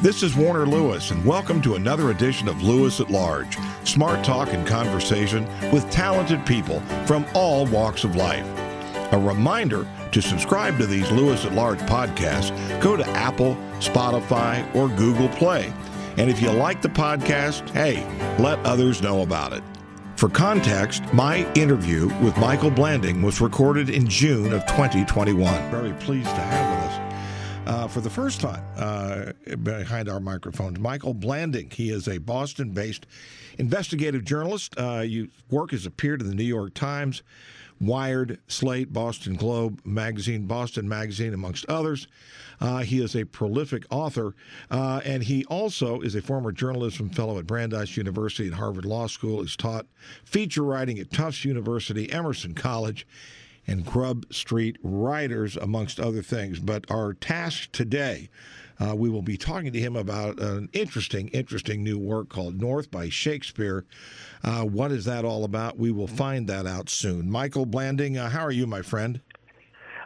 This is Warner Lewis, and welcome to another edition of Lewis at Large smart talk and conversation with talented people from all walks of life. A reminder to subscribe to these Lewis at Large podcasts, go to Apple, Spotify, or Google Play. And if you like the podcast, hey, let others know about it. For context, my interview with Michael Blanding was recorded in June of 2021. Very pleased to have uh, for the first time uh, behind our microphones. Michael Blanding. He is a Boston based investigative journalist. Uh, work has appeared in the New York Times, Wired, Slate, Boston Globe Magazine, Boston Magazine, amongst others. Uh, he is a prolific author, uh, and he also is a former journalism fellow at Brandeis University and Harvard Law School. He's taught feature writing at Tufts University, Emerson College, and Grub Street Writers, amongst other things. But our task today, uh, we will be talking to him about an interesting, interesting new work called North by Shakespeare. Uh, what is that all about? We will find that out soon. Michael Blanding, uh, how are you, my friend?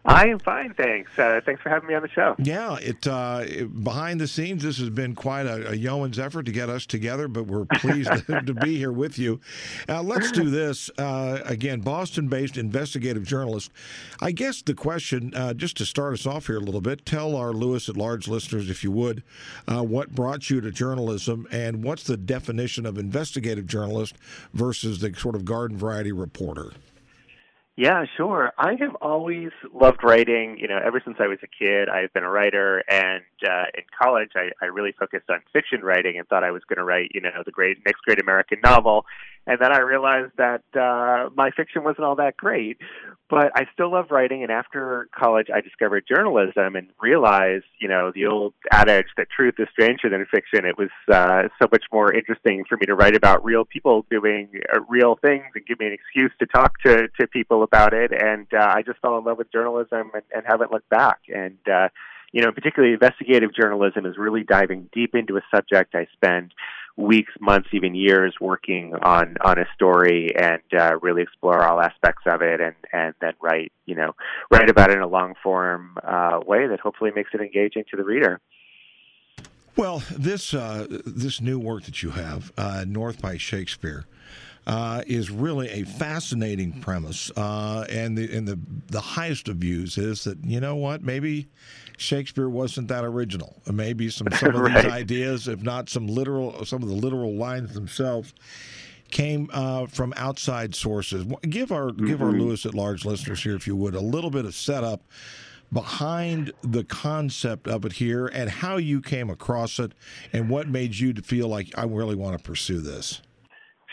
I am fine, thanks. Uh, thanks for having me on the show. Yeah, it, uh, it, behind the scenes, this has been quite a, a, yeoman's effort to get us together, but we're pleased to, be here with you. Uh, let's do this uh, again. Boston-based investigative journalist. I guess the question, uh, just to start us off here a little bit, tell our Lewis at Large listeners, if you would, uh, what brought you to journalism, and what's the definition of investigative journalist versus the sort of garden variety reporter. Yeah, sure. I have always loved writing. You know, ever since I was a kid, I've been a writer. And uh, in college, I, I really focused on fiction writing and thought I was going to write, you know, the great next great American novel. And then I realized that uh, my fiction wasn't all that great, but I still love writing. And after college, I discovered journalism and realized, you know, the old adage that truth is stranger than fiction. It was uh, so much more interesting for me to write about real people doing uh, real things and give me an excuse to talk to to people about it. And uh, I just fell in love with journalism and, and haven't looked back. And uh, you know, particularly investigative journalism is really diving deep into a subject I spend weeks, months, even years working on on a story and uh, really explore all aspects of it, and and then write you know write about it in a long form uh, way that hopefully makes it engaging to the reader. Well, this uh, this new work that you have, uh, North by Shakespeare. Uh, is really a fascinating premise, uh, and the and the the highest of views is that you know what maybe Shakespeare wasn't that original. Maybe some some of right. these ideas, if not some literal, some of the literal lines themselves, came uh, from outside sources. Give our mm-hmm. give our. Lewis at Large listeners here, if you would, a little bit of setup behind the concept of it here and how you came across it and what made you to feel like I really want to pursue this.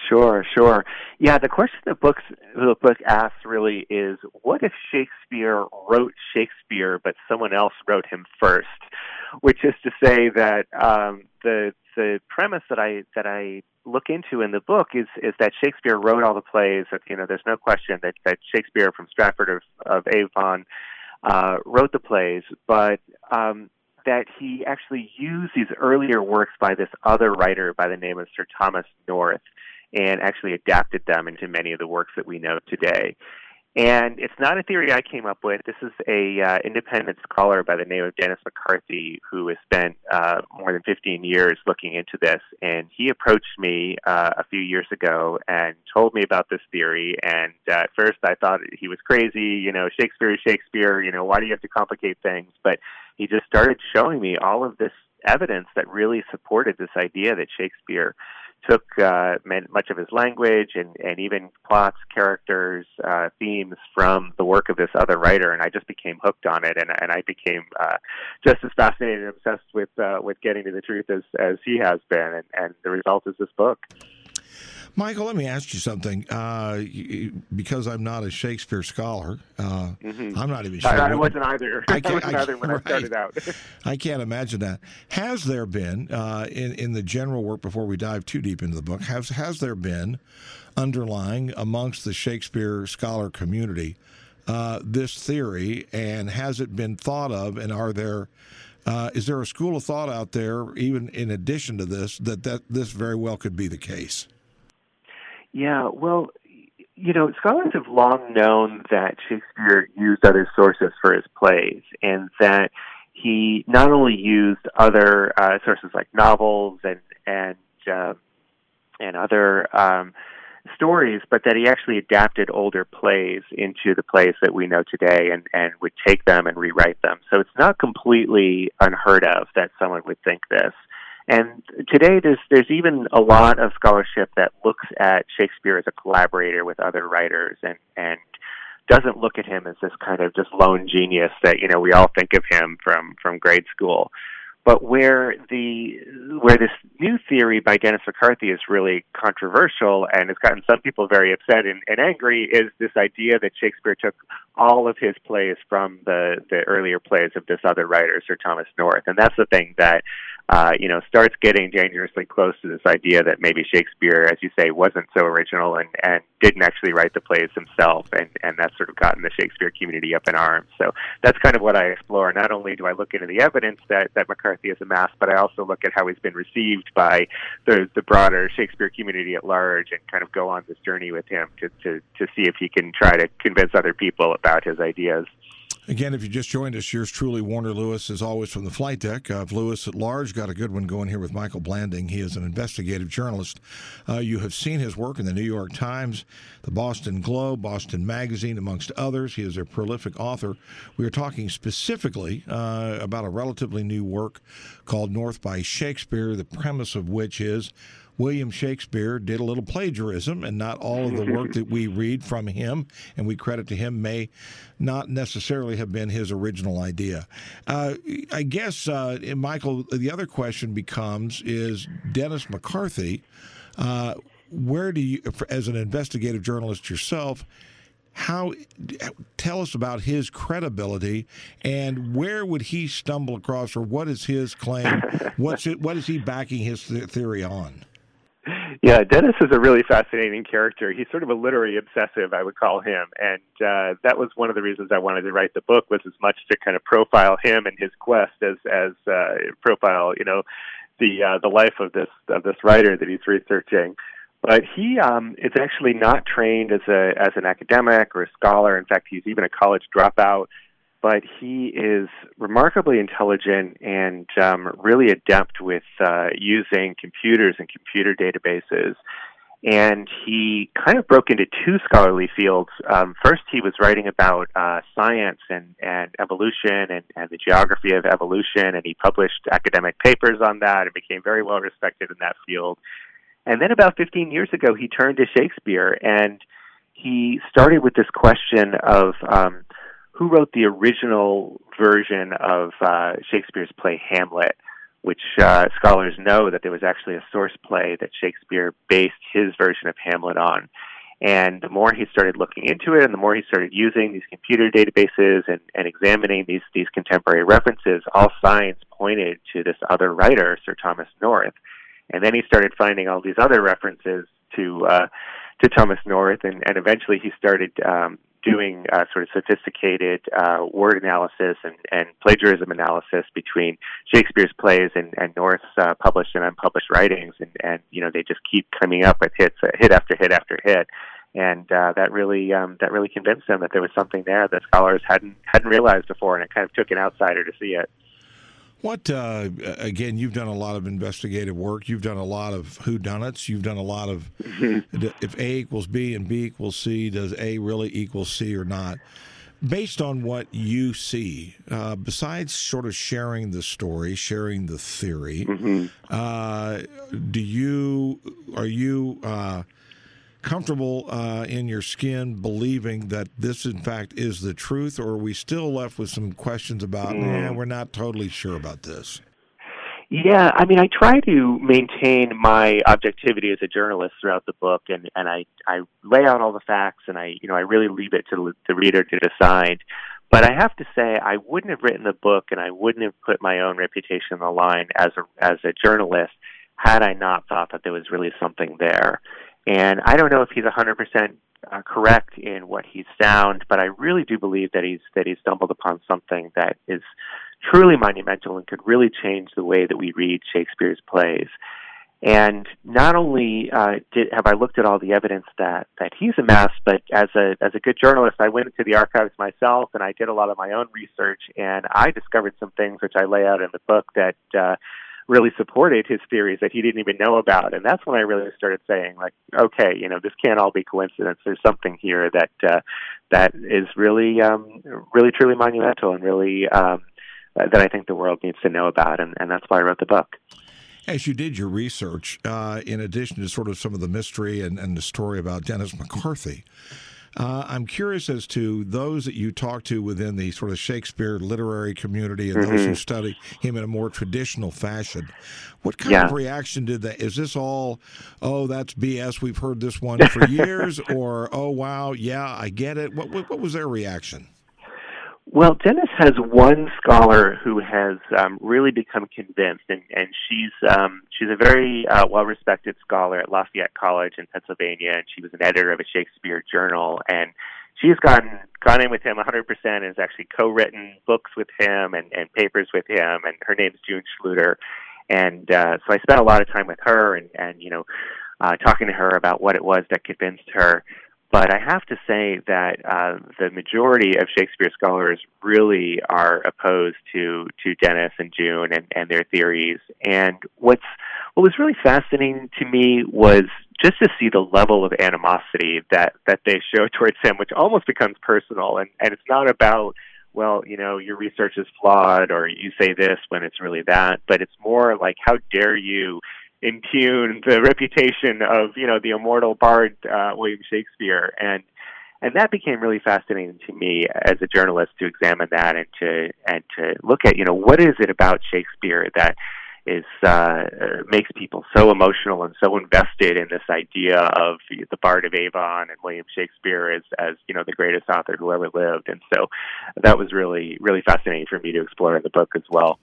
Sure, sure. Yeah, the question the book the book asks really is what if Shakespeare wrote Shakespeare but someone else wrote him first? Which is to say that um, the the premise that I that I look into in the book is is that Shakespeare wrote all the plays. That, you know, there's no question that that Shakespeare from Stratford of, of Avon uh, wrote the plays, but um, that he actually used these earlier works by this other writer by the name of Sir Thomas North and actually adapted them into many of the works that we know today. And it's not a theory I came up with. This is a uh, independent scholar by the name of Dennis McCarthy who has spent uh, more than 15 years looking into this. And he approached me uh, a few years ago and told me about this theory. And uh, at first I thought he was crazy. You know, Shakespeare is Shakespeare. You know, why do you have to complicate things? But he just started showing me all of this evidence that really supported this idea that Shakespeare took uh, much of his language and, and even plots, characters, uh, themes from the work of this other writer, and I just became hooked on it, and, and I became uh, just as fascinated and obsessed with uh, with getting to the truth as as he has been, and, and the result is this book. Michael, let me ask you something. Uh, because I'm not a Shakespeare scholar, uh, mm-hmm. I'm not even sure. I, I wasn't either. I, can't, I wasn't either when right. I started out. I can't imagine that. Has there been, uh, in in the general work, before we dive too deep into the book, has has there been underlying amongst the Shakespeare scholar community uh, this theory, and has it been thought of, and are there uh, is there a school of thought out there, even in addition to this, that, that this very well could be the case? Yeah, well, you know, scholars have long known that Shakespeare used other sources for his plays and that he not only used other uh, sources like novels and and uh, and other um, stories, but that he actually adapted older plays into the plays that we know today and, and would take them and rewrite them. So it's not completely unheard of that someone would think this. And today there's there's even a lot of scholarship that looks at Shakespeare as a collaborator with other writers and, and doesn't look at him as this kind of just lone genius that, you know, we all think of him from, from grade school. But where the where this new theory by Dennis McCarthy is really controversial and has gotten some people very upset and, and angry is this idea that Shakespeare took all of his plays from the the earlier plays of this other writer, Sir Thomas North, and that's the thing that uh, you know, starts getting dangerously close to this idea that maybe Shakespeare, as you say, wasn't so original and, and didn't actually write the plays himself, and, and that's sort of gotten the Shakespeare community up in arms. So that's kind of what I explore. Not only do I look into the evidence that, that McCarthy has amassed, but I also look at how he's been received by the, the broader Shakespeare community at large and kind of go on this journey with him to, to, to see if he can try to convince other people about his ideas. Again, if you just joined us, yours truly, Warner Lewis, as always from the flight deck Lewis at Large. Got a good one going here with Michael Blanding. He is an investigative journalist. Uh, you have seen his work in the New York Times, the Boston Globe, Boston Magazine, amongst others. He is a prolific author. We are talking specifically uh, about a relatively new work called North by Shakespeare, the premise of which is William Shakespeare did a little plagiarism, and not all of the work that we read from him and we credit to him may not necessarily have been his original idea. Uh, I guess, uh, Michael, the other question becomes is Dennis McCarthy, uh, where do you, as an investigative journalist yourself, how tell us about his credibility and where would he stumble across or what is his claim what's it, what is he backing his theory on yeah, Dennis is a really fascinating character. He's sort of a literary obsessive, I would call him, and uh, that was one of the reasons I wanted to write the book was as much to kind of profile him and his quest as as uh, profile, you know, the uh, the life of this of this writer that he's researching. But he um, is actually not trained as a as an academic or a scholar. In fact, he's even a college dropout but he is remarkably intelligent and um, really adept with uh, using computers and computer databases. And he kind of broke into two scholarly fields. Um, first, he was writing about uh, science and, and evolution and, and the geography of evolution, and he published academic papers on that and became very well respected in that field. And then about 15 years ago, he turned to Shakespeare and he started with this question of um, who wrote the original version of uh, Shakespeare's play Hamlet, which uh, scholars know that there was actually a source play that Shakespeare based his version of Hamlet on. And the more he started looking into it, and the more he started using these computer databases and, and examining these these contemporary references, all signs pointed to this other writer, Sir Thomas North. And then he started finding all these other references to uh, to Thomas North, and, and eventually he started um, doing uh, sort of sophisticated uh, word analysis and, and plagiarism analysis between Shakespeare's plays and, and North's uh, published and unpublished writings, and, and you know they just keep coming up with hits, uh, hit after hit after hit, and uh, that really um, that really convinced them that there was something there that scholars hadn't hadn't realized before, and it kind of took an outsider to see it. What uh, again? You've done a lot of investigative work. You've done a lot of whodunits. You've done a lot of mm-hmm. if A equals B and B equals C, does A really equal C or not? Based on what you see, uh, besides sort of sharing the story, sharing the theory, mm-hmm. uh, do you are you uh, comfortable uh, in your skin believing that this, in fact, is the truth, or are we still left with some questions about, mm. we're not totally sure about this? Yeah, I mean, I try to maintain my objectivity as a journalist throughout the book, and and I I lay out all the facts, and I you know I really leave it to the reader to decide. But I have to say, I wouldn't have written the book, and I wouldn't have put my own reputation on the line as a as a journalist had I not thought that there was really something there. And I don't know if he's 100% uh, correct in what he's found, but I really do believe that he's that he's stumbled upon something that is truly monumental and could really change the way that we read Shakespeare's plays. And not only uh, did, have I looked at all the evidence that, that he's amassed, but as a as a good journalist, I went into the archives myself and I did a lot of my own research, and I discovered some things which I lay out in the book that uh, really supported his theories that he didn't even know about. And that's when I really started saying, like, okay, you know, this can't all be coincidence. There's something here that uh, that is really, um, really, truly monumental and really um, that I think the world needs to know about. And, and that's why I wrote the book. As you did your research, uh, in addition to sort of some of the mystery and, and the story about Dennis McCarthy, uh, I'm curious as to those that you talk to within the sort of Shakespeare literary community and mm-hmm. those who mm-hmm. study him in a more traditional fashion. What kind yeah. of reaction did that? Is this all, oh, that's BS? We've heard this one for years, or oh, wow, yeah, I get it. What, what, what was their reaction? Well, Dennis has one scholar who has um, really become convinced, and, and she's um, she's a very uh, well-respected scholar at Lafayette College in Pennsylvania, and she was an editor of a Shakespeare journal, and she's gone gone in with him 100% and has actually co-written books with him and, and papers with him, and her name's June Schluter, and uh, so I spent a lot of time with her, and and you know, uh, talking to her about what it was that convinced her but I have to say that uh, the majority of Shakespeare scholars really are opposed to to Dennis and June and, and their theories. And what's what was really fascinating to me was just to see the level of animosity that that they show towards him, which almost becomes personal. And and it's not about well, you know, your research is flawed or you say this when it's really that, but it's more like how dare you impugn the reputation of you know the immortal bard uh, William Shakespeare, and and that became really fascinating to me as a journalist to examine that and to and to look at you know what is it about Shakespeare that is uh, makes people so emotional and so invested in this idea of the Bard of Avon and William Shakespeare as as you know the greatest author who ever lived, and so that was really really fascinating for me to explore in the book as well.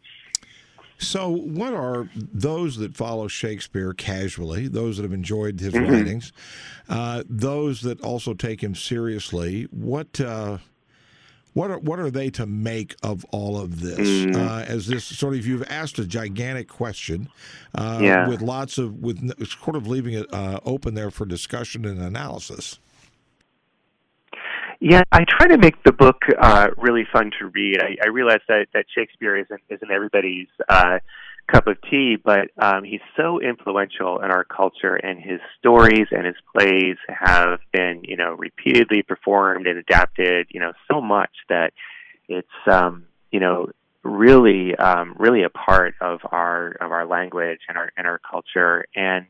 So, what are those that follow Shakespeare casually, those that have enjoyed his mm-hmm. writings, uh, those that also take him seriously? What uh, what are what are they to make of all of this? Mm-hmm. Uh, as this sort of you've asked a gigantic question, uh, yeah. with lots of with sort of leaving it uh, open there for discussion and analysis. Yeah, I try to make the book uh, really fun to read. I, I realize that, that Shakespeare isn't isn't everybody's uh, cup of tea, but um, he's so influential in our culture, and his stories and his plays have been, you know, repeatedly performed and adapted, you know, so much that it's, um, you know, really, um, really a part of our of our language and our and our culture, and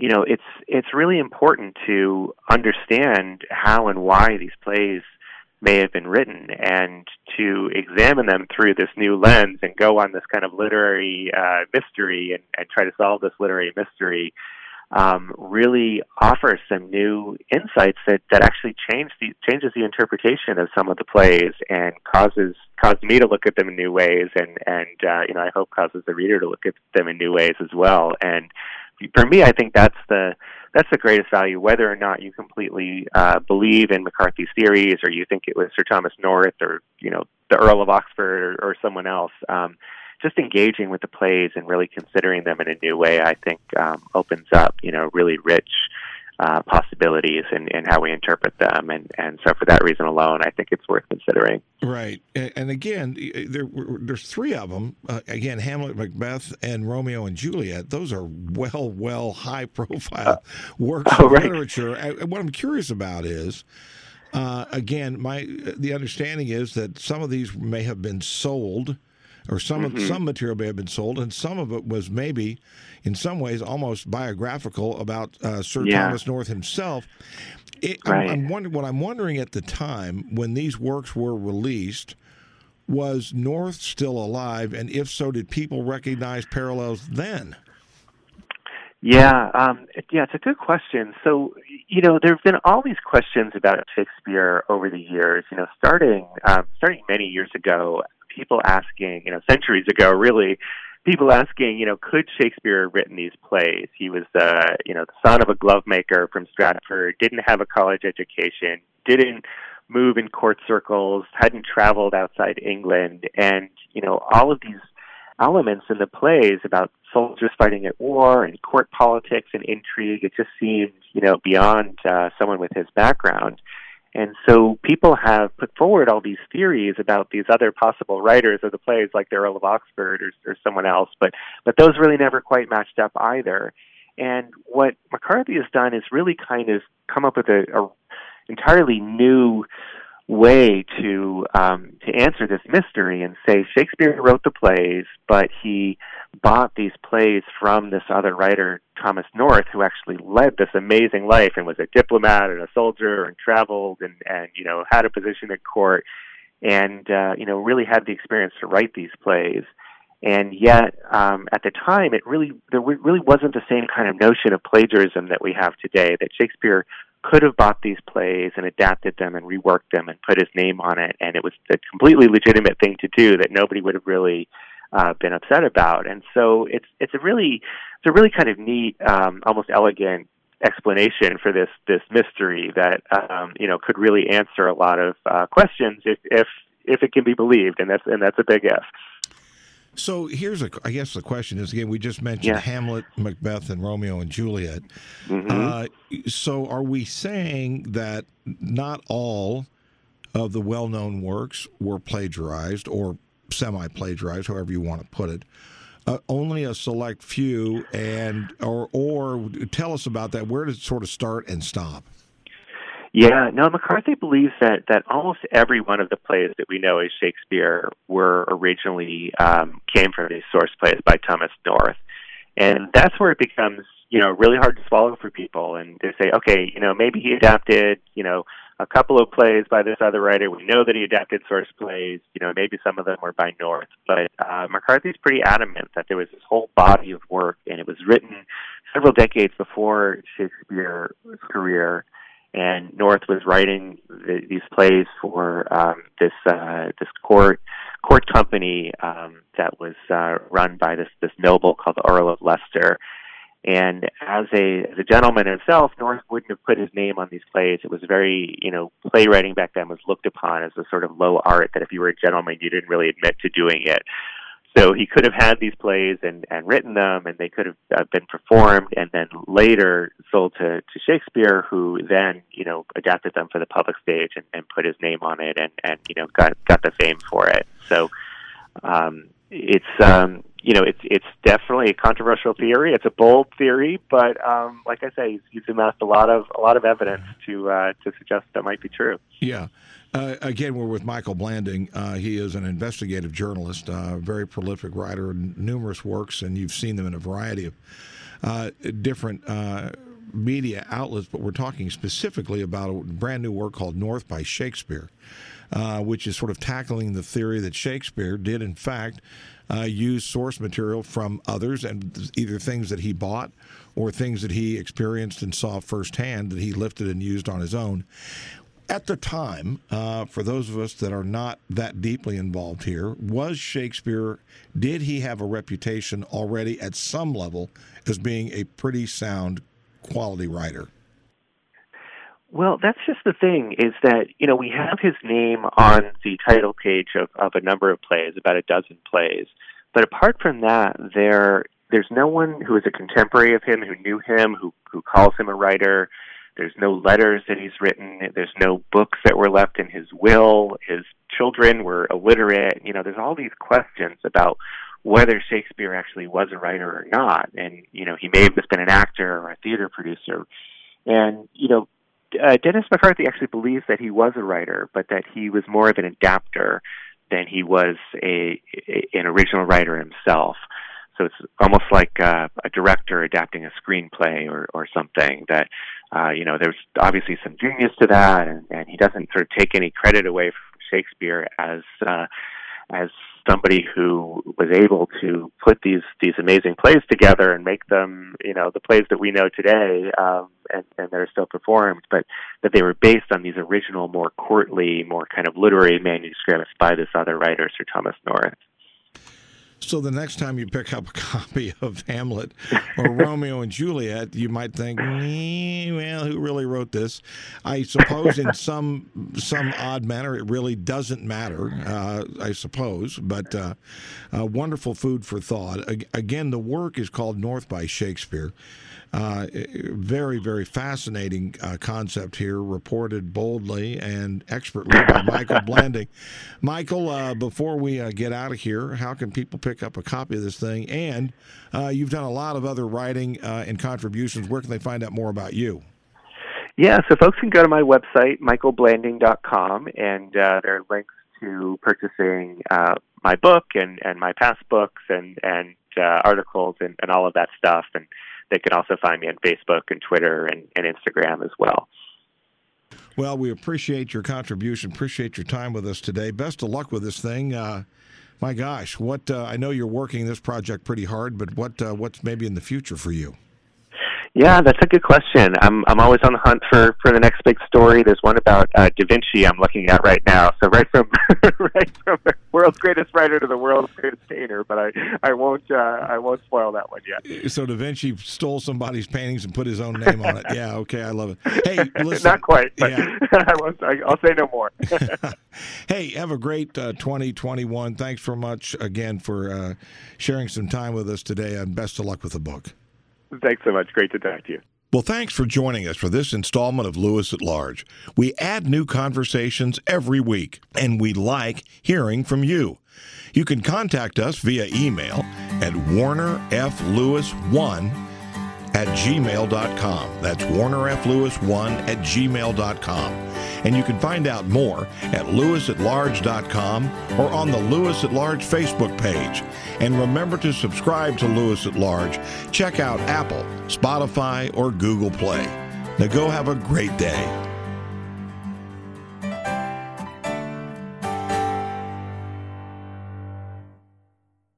you know, it's it's really important to understand how and why these plays may have been written and to examine them through this new lens and go on this kind of literary uh, mystery and, and try to solve this literary mystery um, really offers some new insights that, that actually change the, changes the interpretation of some of the plays and causes caused me to look at them in new ways and and uh, you know I hope causes the reader to look at them in new ways as well. And for me, I think that's the that's the greatest value. Whether or not you completely uh, believe in McCarthy's theories, or you think it was Sir Thomas North, or you know the Earl of Oxford, or, or someone else, um, just engaging with the plays and really considering them in a new way, I think um, opens up you know really rich uh, possibilities in, in how we interpret them. And, and so, for that reason alone, I think it's worth considering. Right. And again, there, there's three of them. Uh, again, Hamlet, Macbeth, and Romeo and Juliet. Those are well, well, high profile uh, works oh, of right. literature. And what I'm curious about is. Uh, again, my the understanding is that some of these may have been sold or some mm-hmm. of, some material may have been sold, and some of it was maybe, in some ways, almost biographical about uh, Sir yeah. Thomas North himself. It, right. I'm, I'm wondering what I'm wondering at the time when these works were released. Was North still alive, and if so, did people recognize parallels then? Yeah, um, yeah, it's a good question. So, you know, there have been all these questions about Shakespeare over the years. You know, starting um, starting many years ago, people asking, you know, centuries ago, really, people asking, you know, could Shakespeare have written these plays? He was, uh, you know, the son of a glove maker from Stratford, didn't have a college education, didn't move in court circles, hadn't traveled outside England, and you know, all of these elements in the plays about soldiers fighting at war and court politics and intrigue. It just seemed, you know, beyond uh, someone with his background. And so people have put forward all these theories about these other possible writers of the plays, like the Earl of Oxford or, or someone else, but but those really never quite matched up either. And what McCarthy has done is really kind of come up with a, a entirely new way to um, to answer this mystery and say Shakespeare wrote the plays, but he bought these plays from this other writer, Thomas North, who actually led this amazing life and was a diplomat and a soldier and traveled and and you know had a position at court and uh, you know really had the experience to write these plays. And yet, um, at the time, it really there really wasn't the same kind of notion of plagiarism that we have today. That Shakespeare could have bought these plays and adapted them and reworked them and put his name on it, and it was a completely legitimate thing to do that nobody would have really uh, been upset about. And so it's it's a really it's a really kind of neat, um, almost elegant explanation for this this mystery that um, you know could really answer a lot of uh, questions if if if it can be believed, and that's and that's a big if. So here's a, I guess the question is again, we just mentioned yeah. Hamlet, Macbeth, and Romeo and Juliet. Mm-hmm. Uh, so are we saying that not all of the well known works were plagiarized or semi plagiarized, however you want to put it? Uh, only a select few, and or or tell us about that. Where does it sort of start and stop? Yeah, no, McCarthy believes that that almost every one of the plays that we know as Shakespeare were originally um, came from these source plays by Thomas North, and that's where it becomes you know really hard to swallow for people, and they say, okay, you know, maybe he adapted you know a couple of plays by this other writer. We know that he adapted source plays. You know, maybe some of them were by North, but uh, McCarthy's pretty adamant that there was this whole body of work, and it was written several decades before Shakespeare's career and North was writing the, these plays for um, this uh, this court court company um, that was uh, run by this this noble called the Earl of Leicester. And as a as a gentleman himself, North wouldn't have put his name on these plays. It was very, you know, playwriting back then was looked upon as a sort of low art that if you were a gentleman, you didn't really admit to doing it. So he could have had these plays and, and written them, and they could have uh, been performed, and then later sold to, to Shakespeare, who then you know adapted them for the public stage and, and put his name on it, and, and you know got got the fame for it. So um, it's um, you know it's it's definitely a controversial theory. It's a bold theory, but um, like I say, he's, he's amassed a lot of a lot of evidence to uh, to suggest that might be true. Yeah. Uh, again, we're with Michael Blanding. Uh, he is an investigative journalist, uh, very prolific writer, in numerous works, and you've seen them in a variety of uh, different uh, media outlets. But we're talking specifically about a brand new work called North by Shakespeare, uh, which is sort of tackling the theory that Shakespeare did, in fact, use source material from others and either things that he bought or things that he experienced and saw firsthand that he lifted and used on his own at the time, uh, for those of us that are not that deeply involved here, was Shakespeare, did he have a reputation already at some level as being a pretty sound quality writer? Well, that's just the thing is that, you know, we have his name on the title page of, of a number of plays, about a dozen plays. But apart from that, there there's no one who is a contemporary of him who knew him, who who calls him a writer there's no letters that he's written. There's no books that were left in his will. His children were illiterate. You know, there's all these questions about whether Shakespeare actually was a writer or not. And, you know, he may have just been an actor or a theater producer. And, you know, uh, Dennis McCarthy actually believes that he was a writer, but that he was more of an adapter than he was a, a an original writer himself. So it's almost like uh, a director adapting a screenplay or, or something that, uh, you know, there's obviously some genius to that, and, and he doesn't sort of take any credit away from Shakespeare as uh, as somebody who was able to put these these amazing plays together and make them, you know, the plays that we know today, um, and, and that are still performed, but that they were based on these original, more courtly, more kind of literary manuscripts by this other writer, Sir Thomas North. So the next time you pick up a copy of Hamlet or Romeo and Juliet, you might think, well, who really wrote this? I suppose in some some odd manner it really doesn't matter. Uh, I suppose, but uh, uh, wonderful food for thought. Again, the work is called North by Shakespeare. Uh, very, very fascinating uh, concept here, reported boldly and expertly by Michael Blanding. Michael, uh, before we uh, get out of here, how can people pick up a copy of this thing? And uh, you've done a lot of other writing uh, and contributions. Where can they find out more about you? Yeah, so folks can go to my website, michaelblanding.com, and there are links to purchasing my book and, and my past books and, and articles and, and all of that stuff. And they can also find me on Facebook and Twitter and, and Instagram as well. Well, we appreciate your contribution. Appreciate your time with us today. Best of luck with this thing. Uh, my gosh, what uh, I know you're working this project pretty hard, but what uh, what's maybe in the future for you? Yeah, that's a good question. I'm I'm always on the hunt for for the next big story. There's one about uh, Da Vinci I'm looking at right now. So right from right from the world's greatest writer to the world's greatest painter, but I I won't uh, I won't spoil that one yet. So Da Vinci stole somebody's paintings and put his own name on it. Yeah, okay, I love it. Hey, listen, not quite, but yeah. I won't. I, will say no more. hey, have a great uh, 2021. Thanks so much again for uh, sharing some time with us today, and best of luck with the book. Thanks so much. Great to talk to you. Well, thanks for joining us for this installment of Lewis at Large. We add new conversations every week, and we like hearing from you. You can contact us via email at warnerflewis1 at gmail.com. That's warnerflewis1 at gmail.com. And you can find out more at lewisatlarge.com or on the Lewis at Large Facebook page. And remember to subscribe to Lewis at Large. Check out Apple, Spotify, or Google Play. Now go have a great day.